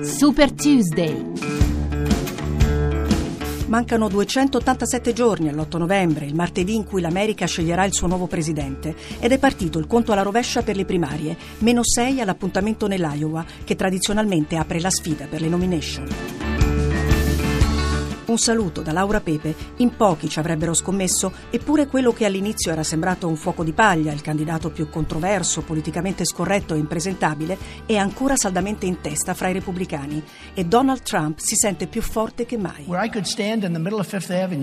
Super Tuesday. Mancano 287 giorni all'8 novembre, il martedì in cui l'America sceglierà il suo nuovo presidente, ed è partito il conto alla rovescia per le primarie, meno 6 all'appuntamento nell'Iowa, che tradizionalmente apre la sfida per le nomination. Un saluto da Laura Pepe. In pochi ci avrebbero scommesso, eppure quello che all'inizio era sembrato un fuoco di paglia, il candidato più controverso, politicamente scorretto e impresentabile, è ancora saldamente in testa fra i repubblicani e Donald Trump si sente più forte che mai.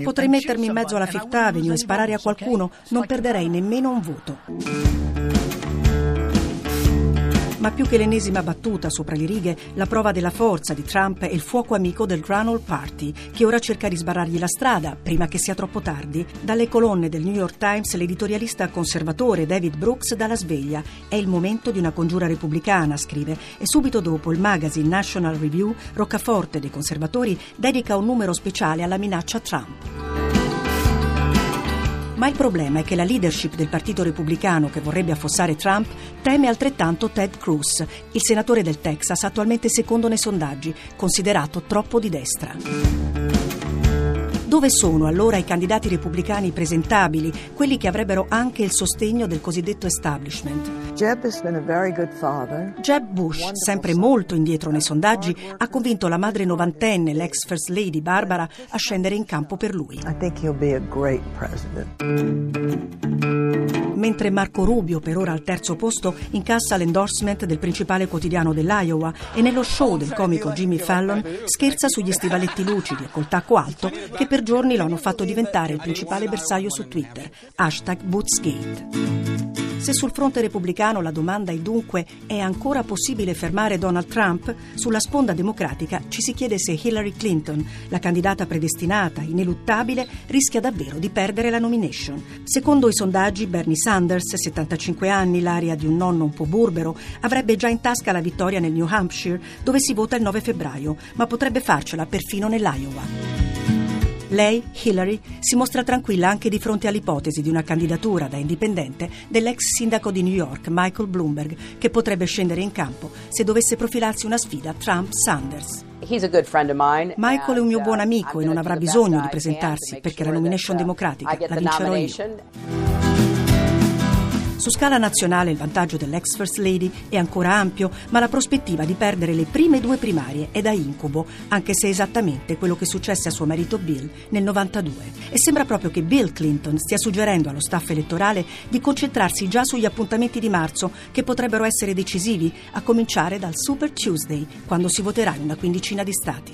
Potrei mettermi in mezzo alla Fifth Avenue e sparare a qualcuno, non perderei nemmeno un voto. Ma più che l'ennesima battuta sopra le righe, la prova della forza di Trump è il fuoco amico del Grand Party, che ora cerca di sbarrargli la strada, prima che sia troppo tardi. Dalle colonne del New York Times, l'editorialista conservatore David Brooks dà la sveglia. È il momento di una congiura repubblicana, scrive, e subito dopo il magazine National Review, roccaforte dei conservatori, dedica un numero speciale alla minaccia Trump. Ma il problema è che la leadership del Partito Repubblicano che vorrebbe affossare Trump teme altrettanto Ted Cruz, il senatore del Texas attualmente secondo nei sondaggi, considerato troppo di destra. Dove sono allora i candidati repubblicani presentabili, quelli che avrebbero anche il sostegno del cosiddetto establishment? Jeb Bush, sempre molto indietro nei sondaggi, ha convinto la madre novantenne, l'ex First Lady Barbara, a scendere in campo per lui. Mentre Marco Rubio, per ora al terzo posto, incassa l'endorsement del principale quotidiano dell'Iowa e nello show del comico Jimmy Fallon scherza sugli stivaletti lucidi e col tacco alto che per giorni lo hanno fatto diventare il principale bersaglio su Twitter. Hashtag Bootsgate. Se sul fronte repubblicano la domanda è dunque è ancora possibile fermare Donald Trump, sulla sponda democratica ci si chiede se Hillary Clinton, la candidata predestinata, ineluttabile, rischia davvero di perdere la nomination. Secondo i sondaggi, Bernie Sanders, 75 anni, l'aria di un nonno un po' burbero, avrebbe già in tasca la vittoria nel New Hampshire, dove si vota il 9 febbraio, ma potrebbe farcela perfino nell'Iowa. Lei, Hillary, si mostra tranquilla anche di fronte all'ipotesi di una candidatura da indipendente dell'ex sindaco di New York, Michael Bloomberg, che potrebbe scendere in campo se dovesse profilarsi una sfida Trump-Sanders. Michael è un mio buon uh, amico e non avrà bisogno di presentarsi perché la nomination uh, democratica la vincerò io. Su scala nazionale il vantaggio dell'ex First Lady è ancora ampio, ma la prospettiva di perdere le prime due primarie è da incubo, anche se è esattamente quello che successe a suo marito Bill nel 92. E sembra proprio che Bill Clinton stia suggerendo allo staff elettorale di concentrarsi già sugli appuntamenti di marzo, che potrebbero essere decisivi, a cominciare dal Super Tuesday, quando si voterà in una quindicina di stati.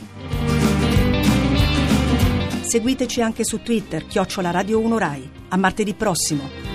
Seguiteci anche su Twitter, chiocciola Radio 1 Rai. A martedì prossimo.